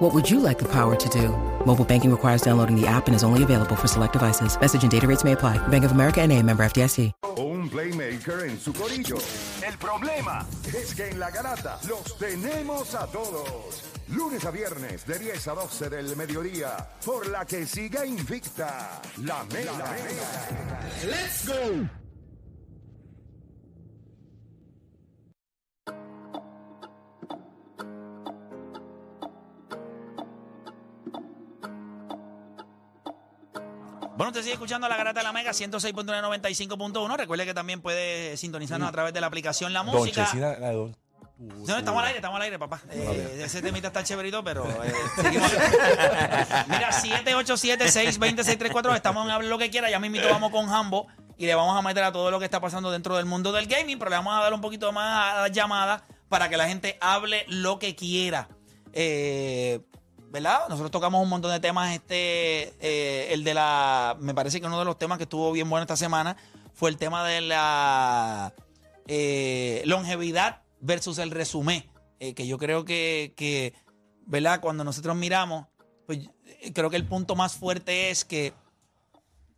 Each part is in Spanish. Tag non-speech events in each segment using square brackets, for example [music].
What would you like the power to do? Mobile banking requires downloading the app and is only available for select devices. Message and data rates may apply. Bank of America and a member FDIC. Un playmaker en su corillo. El problema Es que en la garata los tenemos a todos. Lunes a viernes de 10 a 12 del mediodía. Por la que siga invicta. La mega. Let's go. Bueno, usted sigue escuchando la garata de la Mega 106.95.1. Recuerde que también puede sintonizarnos a través de la aplicación La Música. Donchecina, la Don- No, estamos al aire, estamos al aire, papá. Eh, ese temita está chéverito, pero eh, [laughs] seguimos. Mira, 787-620-634. Estamos en Hable lo que quiera. Ya mismito vamos con Hambo y le vamos a meter a todo lo que está pasando dentro del mundo del gaming, pero le vamos a dar un poquito más a las llamadas para que la gente hable lo que quiera. Eh, ¿Verdad? Nosotros tocamos un montón de temas. Este, eh, el de la. Me parece que uno de los temas que estuvo bien bueno esta semana fue el tema de la eh, longevidad versus el resumen. eh, que yo creo que, ¿verdad? Cuando nosotros miramos, pues eh, creo que el punto más fuerte es que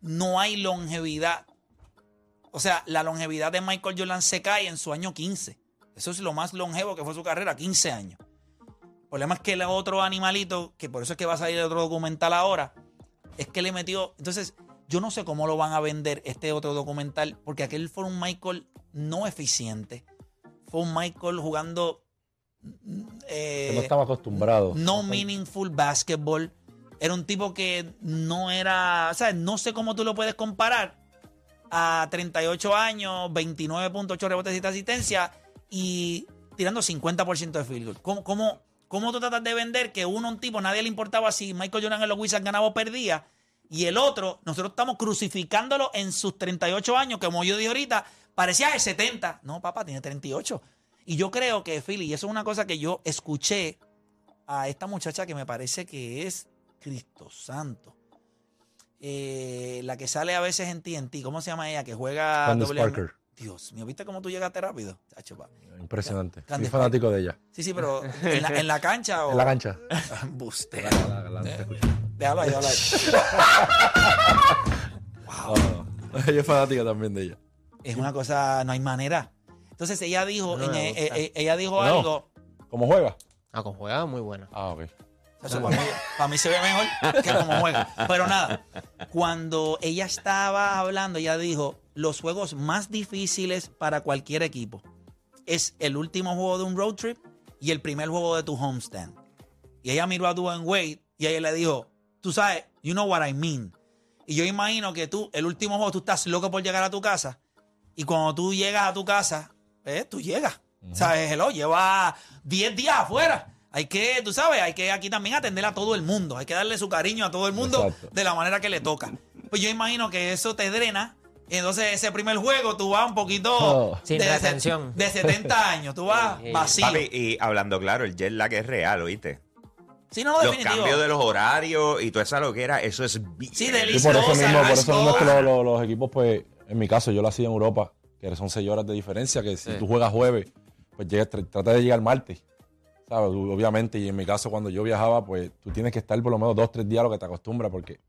no hay longevidad. O sea, la longevidad de Michael Jordan se cae en su año 15. Eso es lo más longevo que fue su carrera, 15 años. El problema es que el otro animalito, que por eso es que va a salir el otro documental ahora, es que le metió. Entonces, yo no sé cómo lo van a vender este otro documental, porque aquel fue un Michael no eficiente. Fue un Michael jugando. mm, eh, que no estaba acostumbrado. no meaningful basketball. Era un tipo que no era. O sea, no sé cómo tú lo puedes comparar a 38 años, 29.8 rebotes y asistencia y tirando 50% de field goal. ¿Cómo, cómo, cómo tú tratas de vender que uno, un tipo, nadie le importaba si Michael Jordan en los Wizards ganaba o perdía? Y el otro, nosotros estamos crucificándolo en sus 38 años, que como yo dije ahorita, parecía de 70. No, papá, tiene 38. Y yo creo que, Philly, y eso es una cosa que yo escuché a esta muchacha que me parece que es Cristo Santo. Eh, la que sale a veces en TNT, ¿cómo se llama ella? Que juega. Candace WM? Parker. Dios mío, ¿viste cómo tú llegaste rápido? Chacho, pa. Impresionante. Candy Soy fanático de ella. Sí, sí, pero ¿en la, en la cancha o. En la cancha. [laughs] Buste. La- la- la- te escucho. Déjalo ahí, déjalo ahí. [laughs] No. Ella es fanática también de ella. Es una cosa, no hay manera. Entonces ella dijo, No en- me eh, eh, ella dijo No. algo. ¿Cómo juega? Ah, con jugada muy buena. Ah, ok. Eso para, mí, para mí se ve mejor que como juega. Pero nada, cuando ella estaba hablando, ella dijo, los juegos más difíciles para cualquier equipo es el último juego de un road trip y el primer juego de tu homestand. Y ella miró a Dwayne Wade y ella le dijo, tú sabes, you know what I mean. Y yo imagino que tú, el último juego, tú estás loco por llegar a tu casa y cuando tú llegas a tu casa, eh, tú llegas. ¿Sabes? Hello, lleva 10 días afuera. Hay que, tú sabes, hay que aquí también atender a todo el mundo. Hay que darle su cariño a todo el mundo Exacto. de la manera que le toca. Pues yo imagino que eso te drena. Entonces, ese primer juego, tú vas un poquito. Oh. Sin de, retención. De 70 años. Tú vas Sí. vacío. Papi, y hablando claro, el jet lag es real, ¿oíste? Sí, no, no, Los cambios de los horarios y toda esa loquera, eso es. Sí, Y delicioso. por eso mismo, por eso mismo es que los, los- los equipos, pues, en mi caso, yo lo hacía en Europa, que son seis horas de diferencia, que si Sí. tú juegas jueves, pues llegas, tr- trata de llegar martes. ¿Sabes? Obviamente, y en mi caso, cuando yo viajaba, pues tú tienes que estar por lo menos dos, tres días a lo que te acostumbras, porque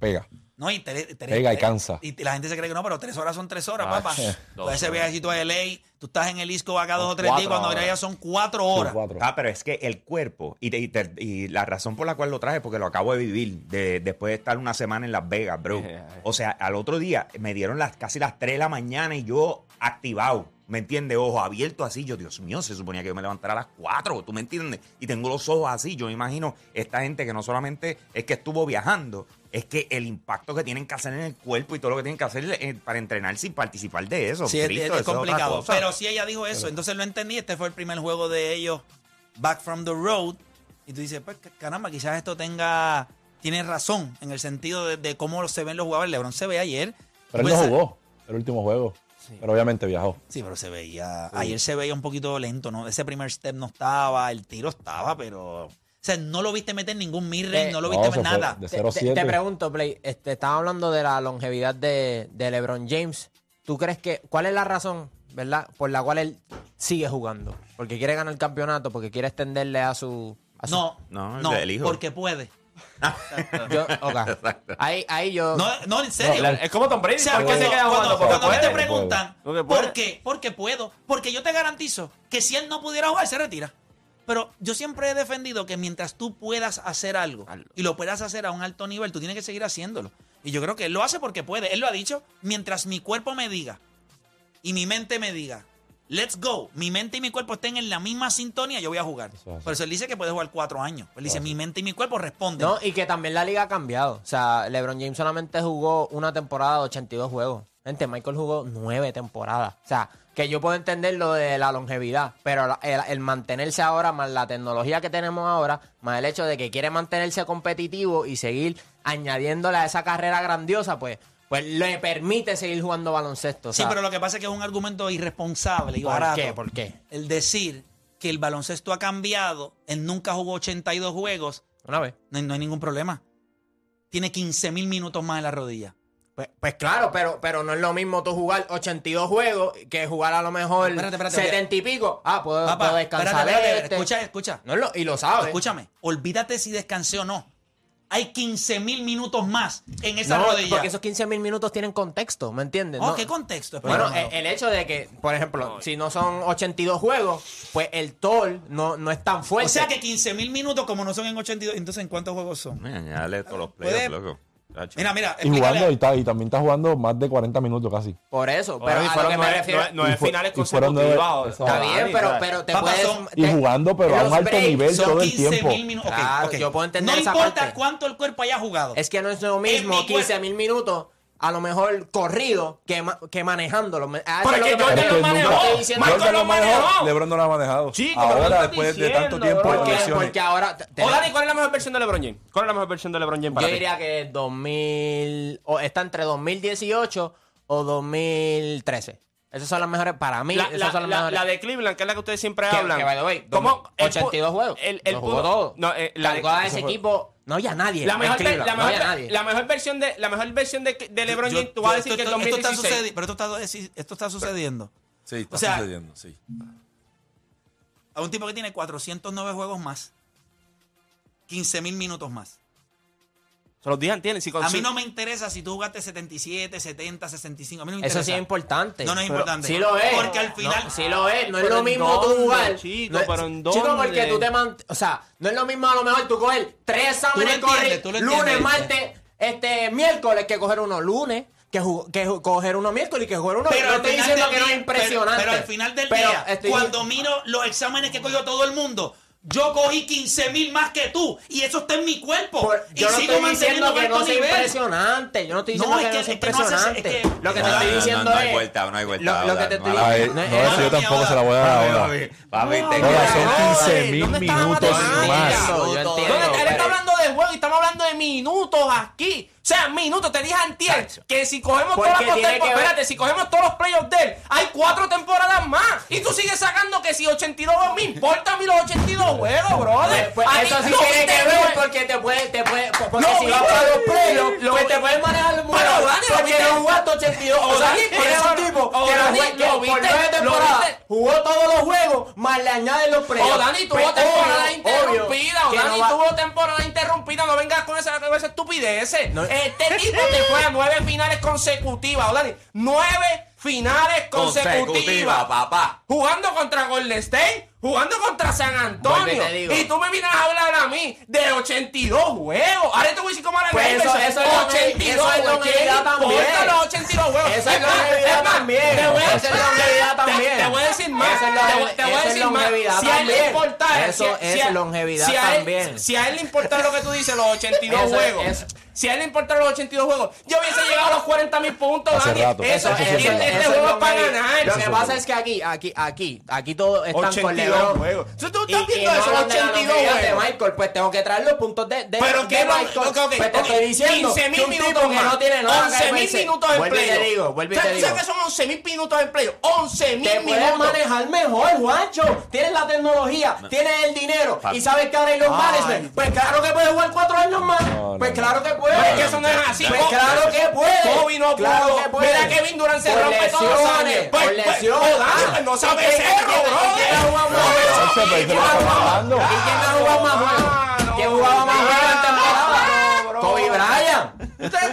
pega. No, y te- te- Pega y cansa. Y la gente se cree que no, pero tres horas son tres horas, Ah, papá. Tú [laughs] ese viajecito a LA, tú estás en el ISCO acá dos Son o tres días, cuatro cuando horas. ya son cuatro horas. cuatro. Ah, pero es que el cuerpo, y, te- y te- y la razón por la cual lo traje, porque lo acabo de vivir, de- después de estar una semana en Las Vegas, bro. [laughs] O sea, al otro día me dieron las casi las 3 de la mañana y yo activado, ¿me entiendes? Ojo abierto así, yo, Dios mío, se suponía que yo me levantara a las 4, ¿tú me entiendes? Y tengo los ojos así, yo me imagino esta gente que no solamente es que estuvo viajando, es que el impacto que tienen que hacer en el cuerpo y todo lo que tienen que hacer eh, para entrenar sin participar de eso. Sí, es- Cristo, es, eso otra complicado. Pero sí ella dijo eso, entonces lo entendí. Este fue el primer juego de ellos, Back from the Road. Y tú dices, pues ca- caramba, quizás esto tenga. Tiene razón en el sentido de, de cómo se ven los jugadores. LeBron se ve ayer. Pero él Pues, no jugó. el último juego. Pero obviamente viajó. Sí, pero se veía. Ayer se veía un poquito lento, ¿no? Ese primer step no estaba, el tiro estaba, pero. O sea, no lo viste meter ningún mirror, Eh, no lo no, viste eso meter nada. de Te, 0-7. te- te pregunto, Play, este, estaba hablando de la longevidad de, de LeBron James. ¿Tú crees que, cuál es la razón, verdad, por la cual él sigue jugando? Porque quiere ganar el campeonato, porque quiere extenderle a su... a su- No, No, no, el hijo. porque puede. [laughs] Yo, ok. Ahí, ahí yo... No, no, en serio. La- Es como Tom Brady. O sea, ¿Por qué cuando, se queda jugando? cuando- cuando a mí te puede. preguntan, Porque puede. ¿por qué? Porque puedo. Porque yo te garantizo que si él no pudiera jugar, se retira. Pero yo siempre he defendido que mientras tú puedas hacer algo y lo puedas hacer a un alto nivel, tú tienes que seguir haciéndolo. Y yo creo que él lo hace porque puede. Él lo ha dicho, mientras mi cuerpo me diga y mi mente me diga, let's go, mi mente y mi cuerpo estén en la misma sintonía, yo voy a jugar. Eso. Por eso él dice que puede jugar cuatro años. Él dice, mi mente y mi cuerpo responden. No, y que también la liga ha cambiado. O sea, LeBron James solamente jugó una temporada de 82 juegos. Gente, Michael jugó nueve temporadas. O sea, que yo puedo entender lo de la longevidad, pero el, el mantenerse ahora, más la tecnología que tenemos ahora, más el hecho de que quiere mantenerse competitivo y seguir añadiéndole a esa carrera grandiosa, pues, pues le permite seguir jugando baloncesto. Sí, pero lo que pasa es que es un argumento irresponsable y ¿Por barato. qué? ¿Por qué? El decir que el baloncesto ha cambiado, él nunca jugó 82 juegos, Una vez. no hay, no hay ningún problema. Tiene 15 mil minutos más en la rodilla. Pues, pues claro, pero, pero no es lo mismo tú jugar 82 juegos que jugar a lo mejor Espérate, espérate, 70 y pico. Ah, puedo, Papá, puedo descansar espérate, espérate, este. escucha, escucha. No es lo- y lo sabes. Escúchame, olvídate si descansé o no. Hay 15 mil minutos más en esa No, rodilla. porque esos 15 mil minutos tienen contexto, ¿me entiendes? Oh, No- ¿Qué contexto? Bueno, Explícamelo. el, el hecho de que, por ejemplo, si no son 82 juegos, pues el toll no, no es tan fuerte. o sea que 15 mil minutos, como no son en 82, entonces ¿en cuántos juegos son? Me añade todos los playoffs, loco. Mira, mira, Y jugando, y, está- y también está jugando más de 40 minutos casi. Por eso, pero Pero a lo que me nueve, refiero... nueve- nueve Y fue- finales consecutivas. Está bien, pero, pero te Papá, puedes... son- Y jugando, pero a un alto breaks nivel son todo el 15 tiempo. mil minutos. Ok, Claro, ok. yo puedo entender No esa importa parte. cuánto el cuerpo haya jugado. Es que no es lo mismo mi 15 cuerpo. mil minutos, a lo mejor corrido, que, ma- que manejándolo. Me- a eso Pero es lo es que Jordan lo manejó. Jordan lo manejó. LeBron no lo ha manejado. Chico, pero ¿qué Ahora, después de tanto tiempo de? Porque, ahora... O Dani, ¿cuál es la mejor versión de LeBron James? ¿Cuál es la mejor versión de LeBron James para Yo ti? diría que 2000... O está entre 2018 o 2013. Esas son las mejores para mí. La, esas la- son las la- mejores. la de Cleveland, que es la que ustedes siempre hablan. que, by the way, ¿Cómo? el pu- 82 juegos. El, el Lo jugó todo. No, eh, la, a ese fue- equipo... No había nadie. la mejor, Cleveland, la, no mejor, nadie. la mejor versión de la mejor versión de, de LeBron James, tú vas a decir esto- que el esto- esto está 2016. sucedi- Pero esto está, esto está sucediendo. Sí, está O sea- sucediendo, sí. A un tipo que tiene 409 juegos más. 15 mil minutos más. Se los digan, tienen. Si A mí no me interesa si tú jugaste 77, 70, 65. A mí no me Eso interesa. sí es importante. No, no es Pero- importante. Sí lo es. Porque al final- No, sí lo es. No es ¿Pero lo mismo tú jugar. chico? No es- ¿Pero en Chico, porque tú te mant... O sea, no es lo mismo a lo mejor tú coger tres exámenes lo lunes, martes, este, miércoles, que coger uno lunes, que, que coger uno miércoles y que coger uno... Pero no estoy diciendo que no es impresionante. Pero, pero al final del Pero día, estoy- cuando miro los exámenes que cogió todo el mundo, yo cogí 15 mil más que tú. Y eso está en mi cuerpo. Por- y yo no sigo estoy manteniendo diciendo que no sea nivel. impresionante. Yo no estoy No, diciendo es que, que- no sea es que no haces- impresionante. es que- lo que te No, estoy no, no, diciendo no hay es... vuelta, no hay vuelta, Lo, lo que te estoy diciendo... no, es- eso yo tampoco se la voy a dar ahora. Papi, son no, 15 eh, mil ¿dónde está la minutos más. Yo ¿Dónde entiendo, él está hablando de juego y estamos hablando de minutos aquí? O sea, minutos. Te dije antier que si cogemos Porque todas las postemporadas- que ver- espérate, si cogemos todos los playoffs de él, hay cuatro temporadas más. Y tú sigues sacando que si 82 juegos, me importa a mí los 82 juegos, brother. Pues, pues eso sí no tiene que ver porque te puede, te puede, porque No, si vas para los playoffs, lo- pues te puedes manejar el Pero, Dani, lo porque no jugaste 82. O, sea, Dani, por eso un tipo que, lo Dani, que lo por viste- nueve lo temporadas jugó todos los juegos, más le añaden los playoffs. O Dani tuvo Pues, temporada interrumpida, o que Dani tuvo temporada interrumpida, no vengas con esa, con esa estupidez. Este tipo te fue a nueve finales consecutivas, o Dani, nueve finales consecutivas. papá. Jugando contra Golden State, jugando contra San Antonio. Y tú me vienes a hablar a mí de 82 juegos. Ahora te voy a decir cómo la Pues eso- eso es lo- 82 eso es lo juegos. que ¿Quién da importa también. los 82 juegos? Eso es Es lo más, que da es más, también. Te voy a te- también. Te voy a decir más. Te voy- te voy a decir más. longevidad Si a él le importara. Eso si, es longevidad si a él- también. Si a él le importara lo que tú dices, los 82 Eso- juegos. Si a él le importara los 82 juegos, yo hubiese llegado a los 40 mil puntos, Hace Dani. rato. Eso, Eso es este, juego es para ganar. Lo que pasa es que aquí, aquí, aquí, aquí todos están con 82 LeBron. juegos. Si tú Y- estás y viendo no eso, hablan de la 82 longevidad de juegos. Michael, pues tengo que traer los puntos de, de, Pero de que no, Michael. ok, ok, Pues te estoy diciendo 15 mil que un tipo minutos que más. no tiene nada 11 que mil verse- minutos en Vuelve y te digo, vuelve y ¿Sabes- te ¿Sabes digo. que son 11 mil minutos en playoff? 11 mil Te puedes minutos. manejar mejor, Juancho. Tienes la tecnología, tienes el dinero y sabes que ahora hay los management. Pues claro que puedes jugar cuatro años más. No, pues claro que puedes. Pero es que eso no es así. Pues Co- claro que puede. Kobe no Claro pudo. que puede. Mira que Kevin Durant se Por rompe todos los años. lesiones, Pues, por pues, lesiones. joder, no sabe ¿Y quién- brother. ha jugado más juegos? pero ¿Y eso quién lo ha estamos jugado- hablando. ¿Y quién ha jugado más juegos? no, ¿Quién jugaba más juegos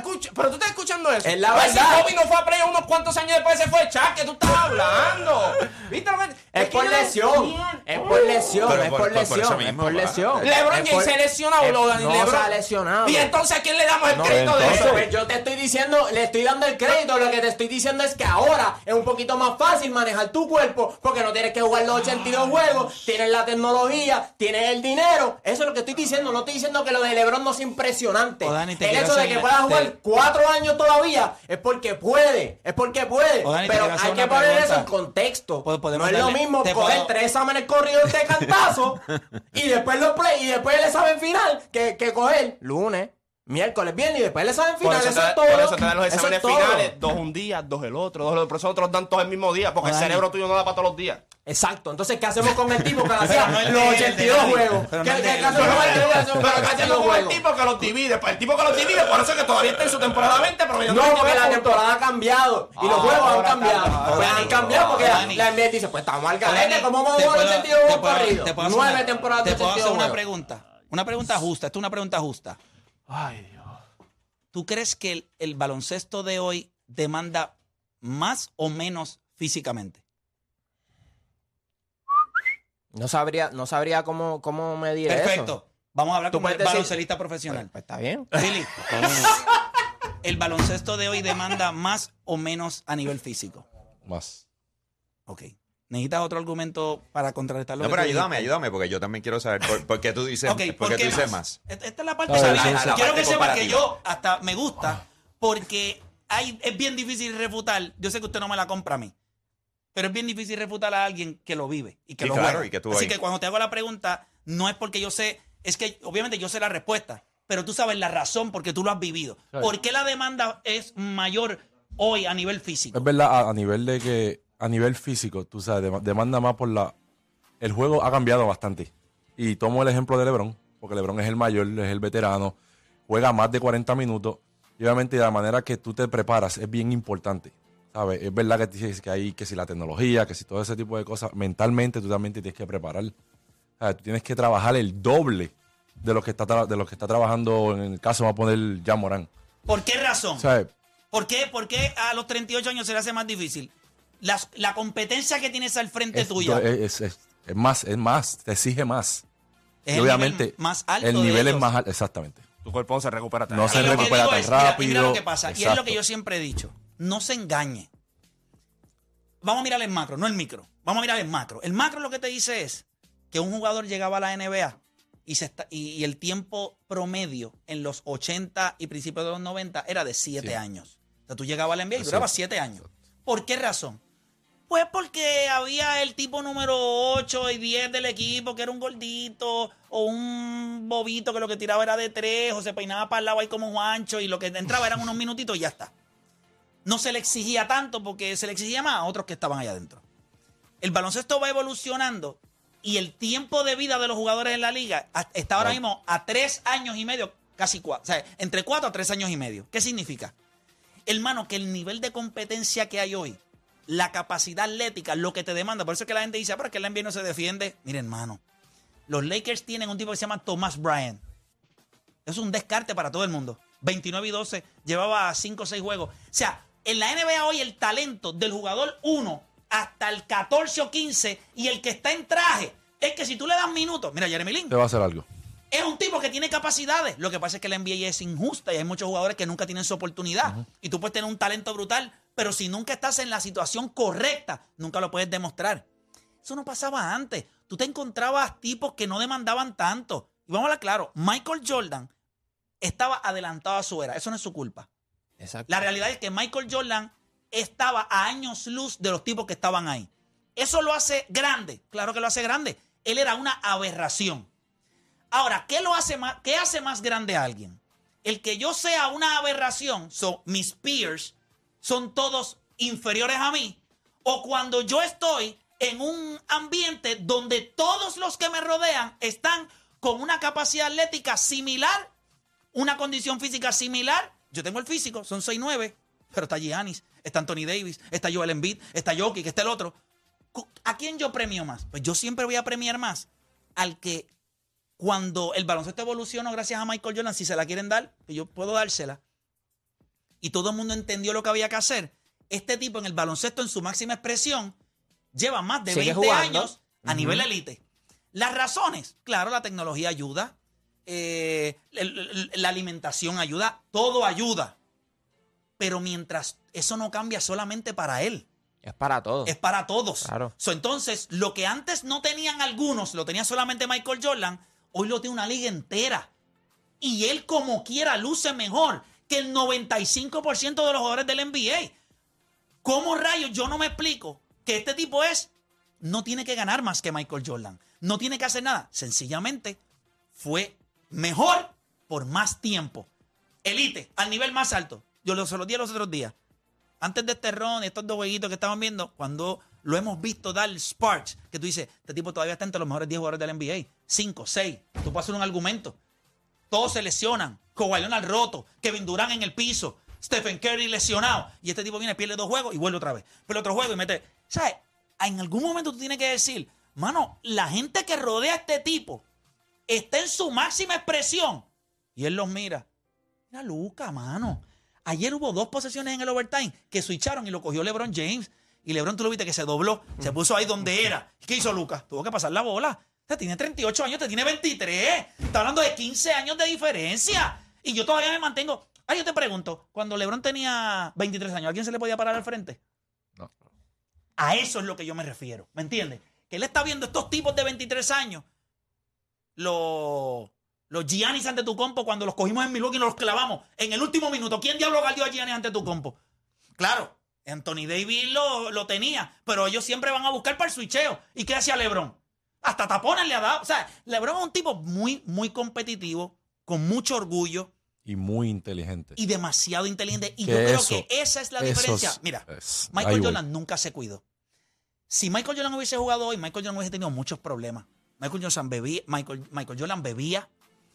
escuch- pero tú estás escuchando eso. Es la verdad. Si Kobe no fue a play unos cuantos años después se fue Chuck, que tú estás hablando. ¿Viste lo que Es que por lesión. Es por lesión. Pero Es por- lesión. Es por lesión. LeBron Es James se No LeBron. se ha lesionado. Y entonces, ¿a quién le damos el No, crédito de eso? Pues yo te estoy diciendo, le estoy dando el crédito. Lo que te estoy diciendo es que ahora es un poquito más fácil manejar tu cuerpo porque no tienes que jugar los 82 juegos, tienes la tecnología, tienes el dinero. Eso es lo que estoy diciendo. No estoy diciendo que lo de LeBron no es impresionante. Dani, te el hecho de que pueda jugar te- cuatro años todavía es porque puede. Es porque puede. O Dani, te Pero hay que poner pregunta. eso en contexto. No es lo mismo coger puedo- tres exámenes corridos de cantazo [laughs] y después los play y después el examen final que, que coger lunes, miércoles, viernes y después el examen Por final. eso, Eso, te, es todo. por eso te dan los es exámenes todo. finales, dos un día, dos el otro, dos el otro. Por eso otros dan todos el mismo día, porque el cerebro tuyo no da para todos los días. Exacto. Entonces, ¿qué hacemos con el tipo que hacía no los él, el de 82 Dani. juegos? Pero ¿Qué, no hacemos con el tipo que hacía los ¿qué hacemos 82 con el juegos? tipo que los divide? Pues el tipo que los divide, por eso es que todavía está en su temporada 20, pero ya No, porque la temporada ha cambiado y los Ah, juegos han cambiado. Pues han cambiado porque la, NBA dice, pues estamos al garete, ¿cómo vamos a jugar puedo- 82 te juegos corridos? Nueve una- temporadas de Te puedo hacer 82 una juegos. pregunta. Una pregunta justa. Esto es una pregunta justa. Ay, Dios. ¿Tú crees que el, el baloncesto de hoy demanda más o menos físicamente? No sabría, no sabría cómo, cómo medir eso. Perfecto. Vamos a hablar Tú como el puedes decir- baloncelista profesional. Pues está bien. Billy, [laughs] ¿el baloncesto de hoy demanda más o menos a nivel físico? Más. Ok. ¿Necesitas otro argumento para contrarrestar lo No, que pero tú ayúdame, dijiste? ayúdame, porque yo también quiero saber por, por qué tú dices, Ok, por ¿por qué qué tú dices más? más. Esta esta es la parte. A ver, o sea, sí, la- sí. La quiero parte que sepa que comparativa. yo hasta me gusta porque hay, es bien difícil refutar. Yo sé que usted no me la compra a mí. Pero es bien difícil refutar a alguien que lo vive y que Sí, lo claro, juega. y que tú Así ahí. que cuando te hago la pregunta, no es porque yo sé, es que obviamente yo sé la respuesta, pero tú sabes la razón porque tú lo has vivido. ¿Por qué la demanda es mayor hoy a nivel físico? Es verdad, a, a nivel de que, a nivel físico, tú sabes, dem- demanda más por la. El juego ha cambiado bastante. Y tomo el ejemplo de LeBron, porque LeBron es el mayor, es el veterano, juega más de 40 minutos. Y obviamente la manera que tú te preparas es bien importante. ¿Sabes? Es verdad que, tienes- que hay que si la tecnología, que si todo ese tipo de cosas, mentalmente tú también te tienes que preparar. Tú tienes que trabajar el doble de lo que está, de lo que está trabajando, en el caso, va a poner Jan Morán. ¿Por qué razón? Sea, ¿Por qué, por qué a los 38 años se le hace más difícil? Las- la competencia que tienes al frente es, tuyo es- es- es más, es más, te exige más. es y el obviamente nivel más alto el nivel es más alto, exactamente. Tu cuerpo no se recupera tan No Y se recupera tan es, mira, y mira rápido. lo que pasa, y es lo que yo siempre he dicho, no se engañe. Vamos a mirar el macro, no el micro. Vamos a mirar el macro. El macro lo que te dice es que un jugador llegaba a la NBA y, se está- y, y el tiempo promedio en los 80 y principios de los 90 era de 7 Sí. años. O sea, tú llegabas a la NBA y durabas 7 años. ¿Por qué razón? Pues porque había el tipo número 8 y 10 del equipo que era un gordito o un bobito que lo que tiraba era de 3 o se peinaba para el lado ahí como Juancho y lo que entraba eran unos minutitos y ya está. No se le exigía tanto porque se le exigía más a otros que estaban allá adentro. El baloncesto va evolucionando y el tiempo de vida de los jugadores en la liga está ahora Right. mismo a 3 años y medio, casi 4, o sea, entre 4 a 3 años y medio. ¿Qué significa? Hermano, que el nivel de competencia que hay hoy, la capacidad atlética, lo que te demanda, por eso es que la gente dice, "Ah, pero es que el NBA no se defiende. Mire, hermano, los Lakers tienen un tipo que se llama Thomas Bryant. Es un descarte para todo el mundo. 29 y 12, llevaba 5 o 6 juegos. O sea, en la NBA hoy el talento del jugador 1 hasta el 14 o 15 y el que está en traje, es que si tú le das minutos, mira, Jeremy Lin, Te va a hacer algo. es un tipo que tiene capacidades. Lo que pasa es que la NBA es injusta y hay muchos jugadores que nunca tienen su oportunidad. Y tú puedes tener un talento brutal, pero si nunca estás en la situación correcta, nunca lo puedes demostrar. Eso no pasaba antes. Tú te encontrabas tipos que no demandaban tanto. Y vamos a hablar claro, Michael Jordan estaba adelantado a su era. Eso no es su culpa. Exacto. La realidad es que Michael Jordan estaba a años luz de los tipos que estaban ahí. ¿Eso lo hace grande? Claro que lo hace grande. Él era una aberración. Ahora, ¿qué, lo hace más, ¿qué hace más grande a alguien? El que yo sea una aberración, so, mis peers son todos inferiores a mí, o cuando yo estoy en un ambiente donde todos los que me rodean están con una capacidad atlética similar, una condición física similar. Yo tengo el físico, son 6'9", pero está Giannis, está Anthony Davis, está Joel Embiid, está Jokic, está el otro. ¿A quién yo premio más? Pues yo siempre voy a premiar más al que cuando el baloncesto evolucionó gracias a Michael Jordan, si se la quieren dar, pues yo puedo dársela. Y todo el mundo entendió lo que había que hacer. Este tipo en el baloncesto en su máxima expresión lleva más de Sigue 20 jugando. años a nivel elite. Las razones, claro, la tecnología ayuda, eh, la alimentación ayuda, todo ayuda. Pero mientras eso no cambia solamente para él, Es para todos. es para todos. Claro. So, entonces, lo que antes no tenían algunos, lo tenía solamente Michael Jordan, hoy lo tiene una liga entera. Y él como quiera luce mejor que el 95% de los jugadores del NBA. ¿Cómo rayos yo no me explico que este tipo es, no tiene que ganar más que Michael Jordan? No tiene que hacer nada. Sencillamente fue mejor por más tiempo. Elite, al nivel más alto. Yo lo- se lo dije los otros días antes de este ron, estos dos jueguitos que estaban viendo, cuando lo hemos visto dar sparks, que tú dices, este tipo todavía está entre los mejores 10 jugadores del NBA. 5, 6. Tú puedes hacer un argumento. Todos se lesionan. Kawhi Leonard roto. Kevin Durant en el piso. Stephen Curry lesionado. Y este tipo viene, pierde dos juegos y vuelve otra vez. Pero otro juego y mete. ¿Sabes? En algún momento tú tienes que decir, mano, la gente que rodea a este tipo está en su máxima expresión. Y él los mira. Mira, Luca, mano. Ayer hubo dos posesiones en el overtime que switcharon y lo cogió LeBron James. Y LeBron, tú lo viste que se dobló, se puso ahí donde era. ¿Qué hizo Lucas? Tuvo que pasar la bola. Te tiene 38 años, te tiene 23. Está hablando de 15 años de diferencia. Y yo todavía me mantengo. Ah, yo te pregunto, cuando LeBron tenía 23 años, ¿a quién se le podía parar al frente? No. A eso es lo que yo me refiero. ¿Me entiendes? Que él está viendo estos tipos de 23 años. Los, los Giannis ante tu compo cuando los cogimos en Milwaukee y nos los clavamos. En el último minuto, ¿quién diablo galdió a Giannis ante tu compo? Claro, Anthony Davis lo, lo tenía, pero ellos siempre van a buscar para el switcheo. ¿Y qué hacía LeBron? Hasta tapones le ha dado. O sea, LeBron es un tipo muy, muy competitivo, con mucho orgullo Y muy inteligente. y demasiado inteligente. Y Que yo creo eso- que esa es la diferencia. es- Mira, es- Michael. Jordan nunca se cuidó. Si Michael Jordan hubiese jugado hoy, Michael Jordan hubiese tenido muchos problemas. Michael Jordan bebía, Michael, Michael Jordan bebía,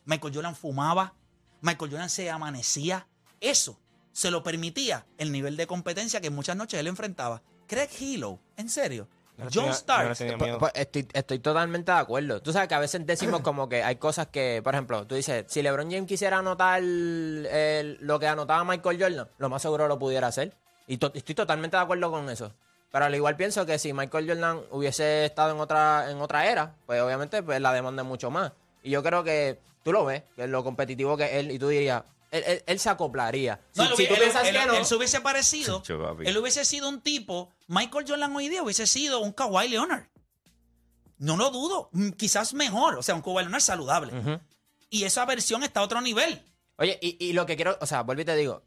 Michael Jordan fumaba, Michael Jordan se amanecía. Eso se lo permitía el nivel de competencia que muchas noches él enfrentaba. Craig Hilo, en serio. John Starks. tenía Pues- pues estoy, estoy totalmente de acuerdo. Tú sabes que a veces decimos [laughs] como que hay cosas que, por ejemplo, tú dices, si LeBron James quisiera anotar el- lo que anotaba Michael Jordan, lo más seguro lo pudiera hacer. Y to- estoy totalmente de acuerdo con eso. Pero al igual pienso que si Michael Jordan hubiese estado en otra, en otra era, pues obviamente pues, la demanda es mucho más. Y yo creo que tú lo ves, que es lo competitivo que es él, y tú dirías, él, él- él se acoplaría. Si, No, él, si tú él- piensas él- que no, él se hubiese parecido. Él hubiese sido un tipo. Michael Jordan hoy día hubiese sido un Kawhi Leonard. No lo dudo. Mm, Quizás mejor. O sea, un Kawhi Leonard saludable. Y esa versión está a otro nivel. Oye, y, y lo que quiero, o sea, vuelvo y te digo,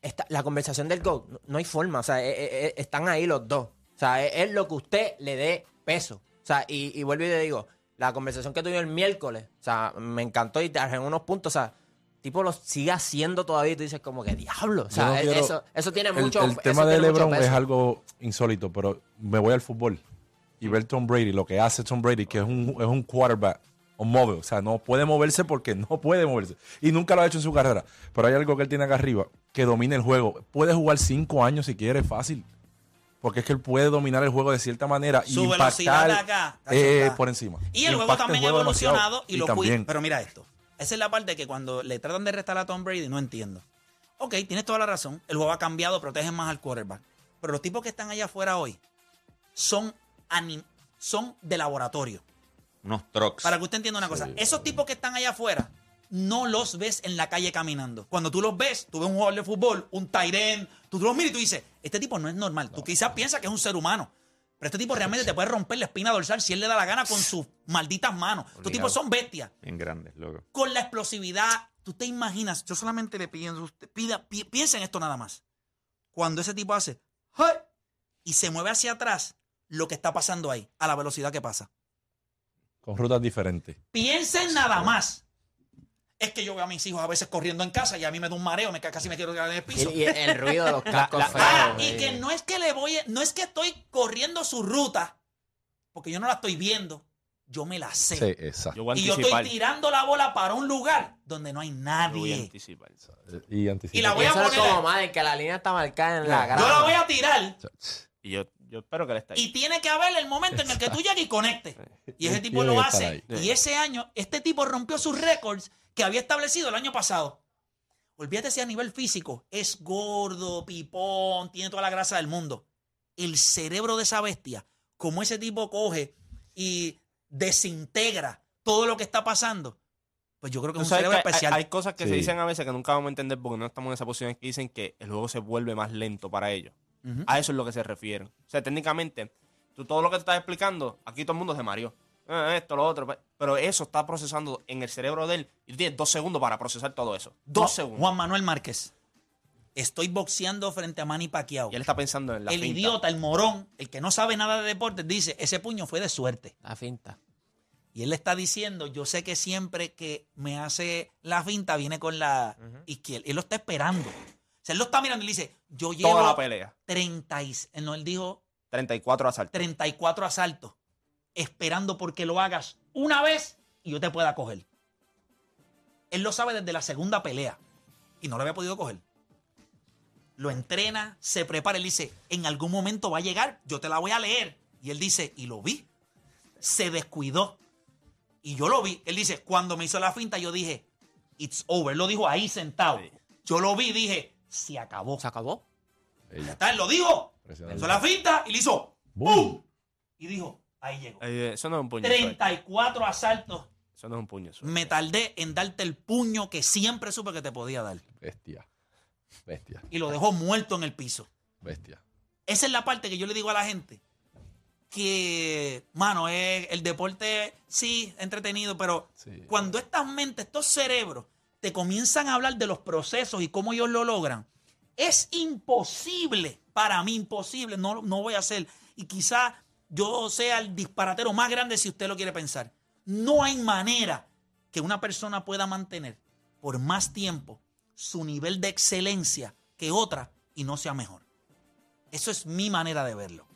esta- la conversación del GOAT, no, no hay forma, o sea, eh, eh, eh, están ahí los dos. O sea, es, es lo que usted le dé peso. O sea, y, y vuelvo y te digo, la conversación que tuvimos el miércoles, o sea, me encantó y te en unos puntos, o sea, tipo lo sigue haciendo todavía y tú dices como que diablo. O sea, no quiero- eso, eso tiene el, mucho el tema de LeBron es algo insólito, pero me voy al fútbol y ver Tom Brady, lo que hace Tom Brady, que es un, es un quarterback un móvil, o sea, no puede moverse porque no puede moverse. Y nunca lo ha hecho en su carrera. Pero hay algo que él tiene acá arriba, que domina el juego. Puede jugar cinco años si quiere, fácil. Porque es que él puede dominar el juego de cierta manera y Su velocidad impactar acá, está eh, por encima. Y el juego también ha evolucionado y, lo cuida. también. Pero mira esto. Esa es la parte que cuando le tratan de restar a Tom Brady no entiendo. Ok, tienes toda la razón. El juego ha cambiado, protegen más al quarterback. Pero los tipos que están allá afuera hoy son, anim- son de laboratorio. Unos trucks. Para que usted entienda una cosa, esos tipos que están allá afuera no los ves en la calle caminando. Cuando tú los ves, tú ves un jugador de fútbol, un Tyren, tú los miras y tú dices, este tipo no es normal. Tú quizás piensas que es un ser humano. Pero este tipo realmente te puede romper la espina dorsal si él le da la gana con sus malditas manos. Estos tipos son bestias. Bien grandes, loco. Con la explosividad, tú te imaginas, yo solamente le pienso, usted, pida, pi- piensa en esto nada más. Cuando ese tipo hace ¡hey! y se mueve hacia atrás, lo que está pasando ahí, a la velocidad que pasa. Con rutas diferentes. Piensen nada más. Es que yo veo a mis hijos a veces corriendo en casa y a mí me da un mareo, me ca- casi me quiero quedar en el piso. Y, y el ruido de los [laughs] cascos feos. Ah, y eh. que no es que le voy, no es que estoy corriendo su ruta, porque yo no la estoy viendo, yo me la sé. Sí, exacto. Yo Y yo anticipar. estoy tirando la bola para un lugar donde no hay Yo voy a nadie. anticipar. Y anticipa. Y la voy Y a eso es poner- como madre, que la línea está marcada en la Yo grama. la voy a tirar Y yo, yo espero que él esté ahí. y tiene que haber el momento en el que tú llegues y conectes. Y ese tipo Tiene lo hace. Y ese año, este tipo rompió sus récords que había establecido el año pasado. Olvídate si a nivel físico es gordo, pipón, tiene toda la grasa del mundo. El cerebro de esa bestia, como ese tipo coge y desintegra todo lo que está pasando, pues yo creo que es un cerebro hay- especial. Hay, cosas que se dicen a veces que nunca vamos a entender porque no estamos en esa posición que dicen que el juego se vuelve más lento para ellos. A eso es lo que se refieren. O sea, técnicamente, tú todo lo que te estás explicando, aquí todo el mundo se mareó. Eh, esto, lo otro. pe- Pero eso está procesando en el cerebro de él y tú tienes dos segundos para procesar todo eso. Dos segundos. Juan Manuel Márquez. Estoy boxeando frente a Manny Pacquiao. Y él está pensando en la el finta. idiota, el morón, el que no sabe nada de deportes, dice, ese puño fue de suerte. La finta. Y él le está diciendo, yo sé que siempre que me hace la finta viene con la izquierda. Él lo está esperando. O sea, él lo está mirando y le dice, yo llevo Toda la pelea. 30 y, no, él dijo 34 asaltos. 34 asaltos, esperando porque lo hagas una vez y yo te pueda coger. Él lo sabe desde la segunda pelea y no lo había podido coger. Lo entrena, se prepara, él dice, en algún momento va a llegar, yo te la voy a leer. Y él dice, y lo vi. Se descuidó. Y yo lo vi. Él dice, cuando me hizo la finta, yo dije, it's over. Él lo dijo ahí sentado. Yo lo vi y dije, se acabó. ¿Se acabó? Ya está, él lo dijo. Impresionante. Hizo la finta y le hizo, ¡pum! Y dijo, ahí llegó. Eh, eso no es un puño. suelto. 34 asaltos. Eso no es un puño. suelto. Me tardé en darte el puño que siempre supe que te podía dar. Bestia. Bestia. Y lo dejó muerto en el piso. Bestia. Esa es la parte que yo le digo a la gente. Que, mano, es, el deporte sí, entretenido, pero Sí. cuando estas mentes, estos cerebros, te comienzan a hablar de los procesos y cómo ellos lo logran, es imposible, para mí imposible, no, no voy a hacer. Y quizá yo sea el disparatero más grande si usted lo quiere pensar. No hay manera que una persona pueda mantener por más tiempo su nivel de excelencia que otra y no sea mejor. Eso es mi manera de verlo.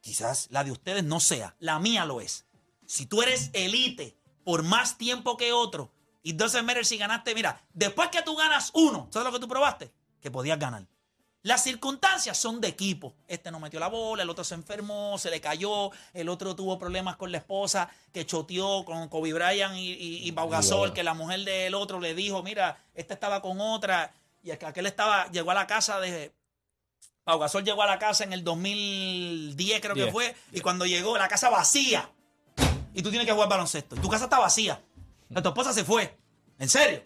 Quizás la de ustedes no sea, la mía lo es. Si tú eres elite por más tiempo que otro, y doesn't matter si ganaste, mira, después que tú ganas uno, ¿sabes lo que tú probaste? Que podías ganar. Las circunstancias son de equipo. Este no metió la bola, el otro se enfermó, se le cayó, el otro tuvo problemas con la esposa, que choteó con Kobe Bryant y, y, y Pau Gasol, que la mujer del otro le dijo, mira, este estaba con otra, y aquel estaba, llegó a la casa de, Pau Gasol llegó a la casa en el 2010, creo que fue, y cuando llegó, la casa vacía. Y tú tienes que jugar baloncesto. Y tu casa está vacía. La tu esposa se fue. ¿En serio?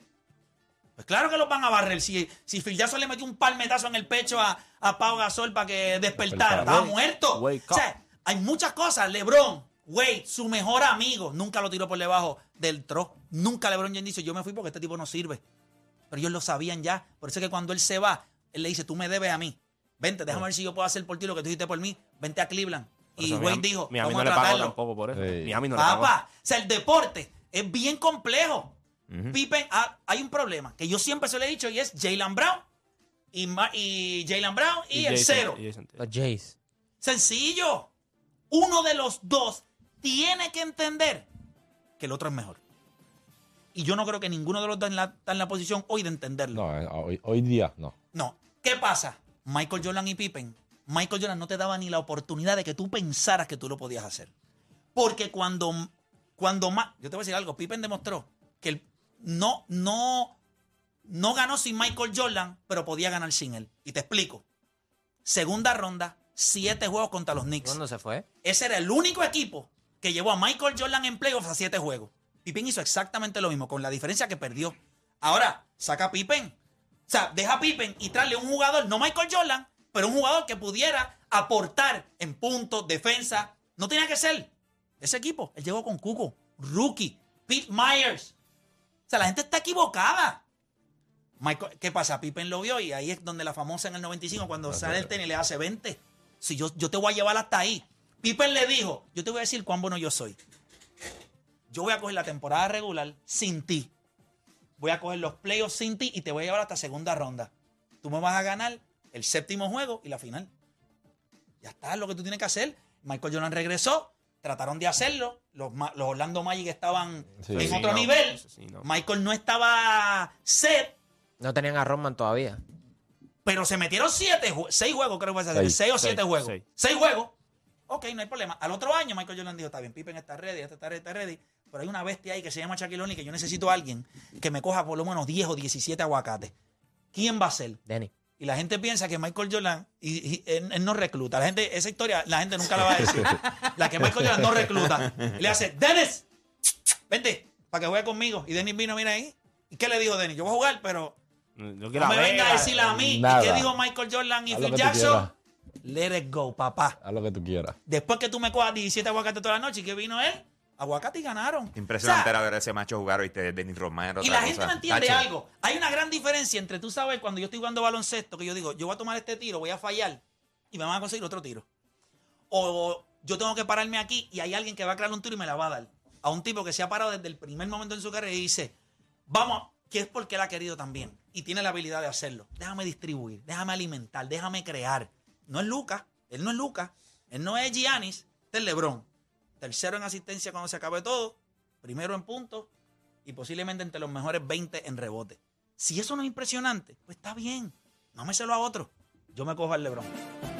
Pues claro que los van a barrer. Si, si Phil Jackson le metió un palmetazo en el pecho a, a Pau Gasol para que despertara, estaba muerto. wake O sea, hay muchas cosas. LeBron, Wade, su mejor amigo, nunca lo tiró por debajo del tro. Nunca LeBron James dice, yo me fui porque este tipo no sirve. Pero ellos lo sabían ya. Por eso es que cuando él se va, él le dice, tú me debes a mí. Vente, déjame ver si yo puedo hacer por ti lo que tú hiciste por mí. Vente a Cleveland. Y Wade dijo, Miami vamos no a le pagó tratarlo. tampoco por eso. Sí. Miami no le pagó. Papá, o sea, el deporte es bien complejo. Pippen, ah, hay un problema que yo siempre se lo he dicho y es Jalen Brown y, Ma- y Jalen Brown y, el Jason- cero. y Jason Tatum. Los Jays. Sencillo. Uno de los dos tiene que entender que el otro es mejor. Y yo no creo que ninguno de los dos está en la posición hoy de entenderlo. No, eh, hoy, hoy día no. No. ¿Qué pasa? Michael Jordan y Pippen. Michael Jordan no te daba ni la oportunidad de que tú pensaras que tú lo podías hacer. Porque cuando, cuando más, yo te voy a decir algo, Pippen demostró que él no, no, no ganó sin Michael Jordan, pero podía ganar sin él. Y te explico. Segunda ronda, siete juegos contra los Knicks. ¿Cuándo se fue? Ese era el único equipo que llevó a Michael Jordan en playoffs a siete juegos. Pippen hizo exactamente lo mismo, con la diferencia que perdió. Ahora, saca a Pippen. O sea, deja a Pippen y traerle un jugador, no Michael Jordan, pero un jugador que pudiera aportar en puntos, defensa. No tenía que ser ese equipo. Él llegó con Cuco, rookie, Pete Myers. O sea, la gente está equivocada. Michael, ¿Qué pasa? Pippen lo vio y ahí es donde la famosa en el 95, cuando sale el tenis, le hace 20. Si yo, yo te voy a llevar hasta ahí. Pippen le dijo, yo te voy a decir cuán bueno yo soy. Yo voy a coger la temporada regular sin ti. Voy a coger los playoffs sin ti y te voy a llevar hasta segunda ronda. Tú me vas a ganar el séptimo juego y la final. Ya está, es lo que tú tienes que hacer. Michael Jordan regresó, trataron de hacerlo. Los, los Orlando Magic estaban Sí. en Sí, otro no. nivel. Sí, no. Michael no estaba set, No tenían a Rodman todavía. pero se metieron siete, seis juegos, creo que fue seis, Seis. seis o siete Seis, juegos. seis. Seis juegos. Ok, no hay problema. Al otro año, Michael Jordan dijo: Está bien, Pippen está ready, este está ready, está ready. Pero hay una bestia ahí que se llama Shaquille O'Neal que yo necesito a alguien que me coja por lo menos 10 o 17 aguacates. ¿Quién va a ser? Denny. Y la gente piensa que Michael Jordan y, y él, él no recluta. La gente, esa historia, la gente nunca la va a decir. la que Michael Jordan no recluta. Le hace, Dennis, vente, para que juegue conmigo. Y Dennis vino, mira ahí. ¿Y qué le dijo Dennis? Yo voy a jugar, pero no me venga a decir a mí. ¿Y qué dijo Michael Jordan y Phil Jackson? Let it go, papá. Haz lo que tú quieras. Después que tú me cojas 17 aguacates toda la noche, ¿y qué vino él? Aguacate y ganaron. Impresionante O sea, era ver a ese macho jugar, ¿viste? Denis Rodman era y la gente cosa. no entiende Tacho. algo. Hay una gran diferencia entre tú sabes cuando yo estoy jugando baloncesto, que yo digo, yo voy a tomar este tiro, voy a fallar y me van a conseguir otro tiro. O yo tengo que pararme aquí y hay alguien que va a crear un tiro y me la va a dar. A un tipo que se ha parado desde el primer momento en su carrera y dice, vamos, que es porque él ha querido también y tiene la habilidad de hacerlo. Déjame distribuir, déjame alimentar, déjame crear. No es Lucas, él no es Lucas, él no es Giannis, este es LeBron. Tercero en asistencia cuando se acabe todo, primero en puntos y posiblemente entre los mejores 20 en rebote. Si eso no es impresionante, pues está bien. No me se lo a otro. Yo me cojo al LeBron.